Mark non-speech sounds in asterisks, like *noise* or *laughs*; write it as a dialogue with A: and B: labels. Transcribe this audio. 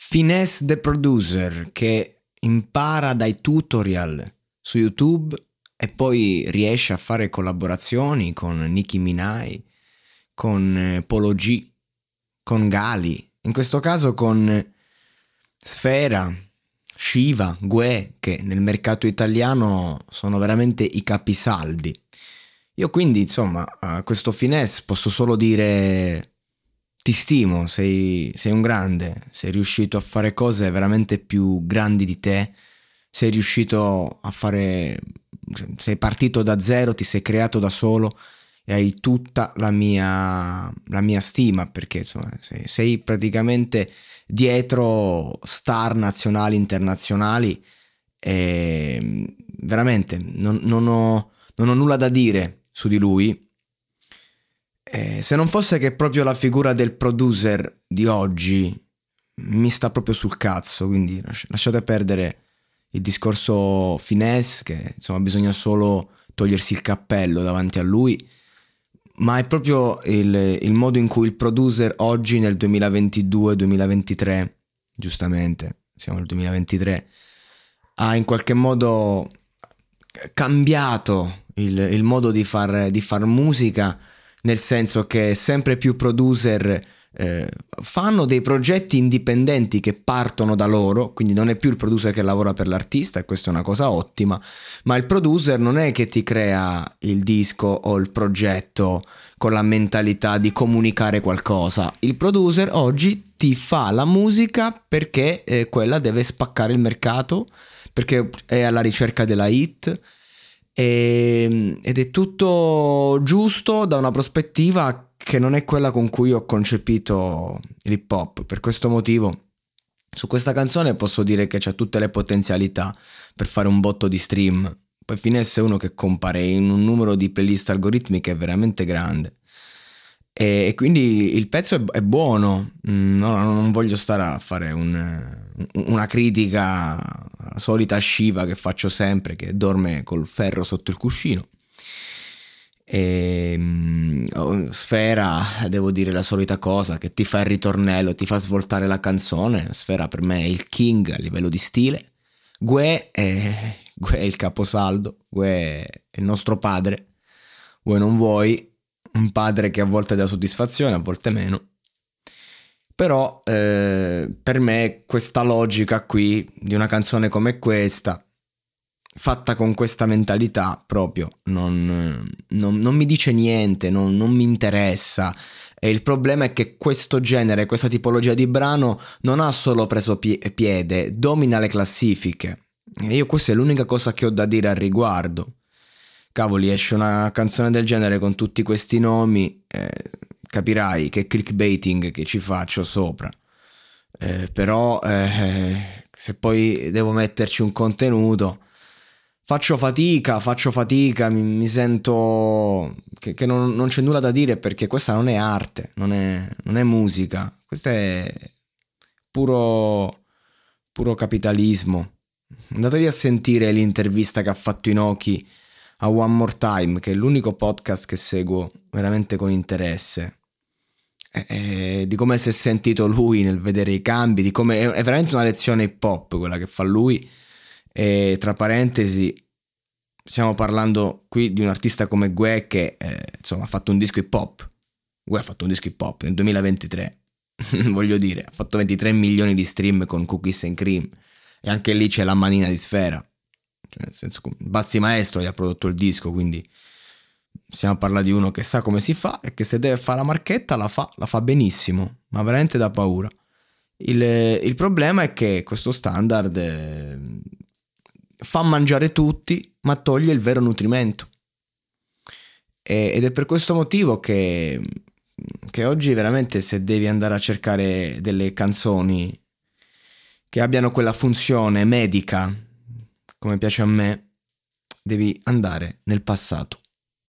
A: Finesse the Producer che impara dai tutorial su YouTube e poi riesce a fare collaborazioni con Nicki Minaj, con eh, Polo G, con Gali, in questo caso con Sfera, Shiva, Gue, che nel mercato italiano sono veramente i capisaldi. Io quindi, insomma, a questo finesse posso solo dire ti stimo, sei, sei un grande, sei riuscito a fare cose veramente più grandi di te, sei riuscito a fare, sei partito da zero, ti sei creato da solo e hai tutta la mia, la mia stima perché insomma, sei, sei praticamente dietro star nazionali, internazionali e veramente non, non, ho, non ho nulla da dire su di lui eh, se non fosse che proprio la figura del producer di oggi mi sta proprio sul cazzo, quindi lasciate perdere il discorso finesse, che insomma bisogna solo togliersi il cappello davanti a lui, ma è proprio il, il modo in cui il producer oggi nel 2022-2023, giustamente, siamo nel 2023, ha in qualche modo cambiato il, il modo di far, di far musica nel senso che sempre più producer eh, fanno dei progetti indipendenti che partono da loro, quindi non è più il producer che lavora per l'artista, e questa è una cosa ottima, ma il producer non è che ti crea il disco o il progetto con la mentalità di comunicare qualcosa, il producer oggi ti fa la musica perché eh, quella deve spaccare il mercato, perché è alla ricerca della hit e, ehm, ed è tutto giusto da una prospettiva che non è quella con cui ho concepito l'hip hop. Per questo motivo, su questa canzone posso dire che c'ha tutte le potenzialità per fare un botto di stream. Poi Finesse è uno che compare in un numero di playlist algoritmiche veramente grande. E, quindi il pezzo è, è buono, mm, no, non voglio stare a fare un, una critica alla solita Shiva che faccio sempre, che dorme col ferro sotto il cuscino. E, um, Sfera, devo dire la solita cosa, che ti fa il ritornello, ti fa svoltare la canzone. Sfera per me è il king a livello di stile. Gue è, Gue è il caposaldo, Gue è il nostro padre. Vuoi non vuoi, un padre che a volte dà soddisfazione, a volte meno. Però eh, per me questa logica qui di una canzone come questa, fatta con questa mentalità proprio, non, non, non mi dice niente, non, non mi interessa. E il problema è che questo genere, questa tipologia di brano non ha solo preso pie- piede, domina le classifiche. E io questa è l'unica cosa che ho da dire al riguardo cavoli, esce una canzone del genere con tutti questi nomi, eh, capirai che clickbaiting che ci faccio sopra. Eh, però eh, se poi devo metterci un contenuto, faccio fatica, faccio fatica, mi, mi sento che, che non, non, c'è nulla da dire perché questa non è arte, non è, non è musica, questo è puro, puro capitalismo. Andatevi a sentire l'intervista che ha fatto Inoki a One More Time, che è l'unico podcast che seguo veramente con interesse. E, e, di come si è sentito lui nel vedere i cambi, di come è, è veramente una lezione hip hop quella che fa lui. E tra parentesi, stiamo parlando qui di un artista come Gue che eh, insomma ha fatto un disco hip hop. Gue ha fatto un disco hip hop nel 2023, *laughs* voglio dire, ha fatto 23 milioni di stream con Cookies and Cream e anche lì c'è la manina di sfera. Cioè, nel senso, Bassi Maestro gli ha prodotto il disco, quindi stiamo a parlare di uno che sa come si fa e che se deve fare la marchetta la fa, la fa benissimo, ma veramente da paura. Il, il problema è che questo standard eh, fa mangiare tutti, ma toglie il vero nutrimento. E, ed è per questo motivo che, che oggi veramente se devi andare a cercare delle canzoni che abbiano quella funzione medica, come piace a me, devi andare nel passato.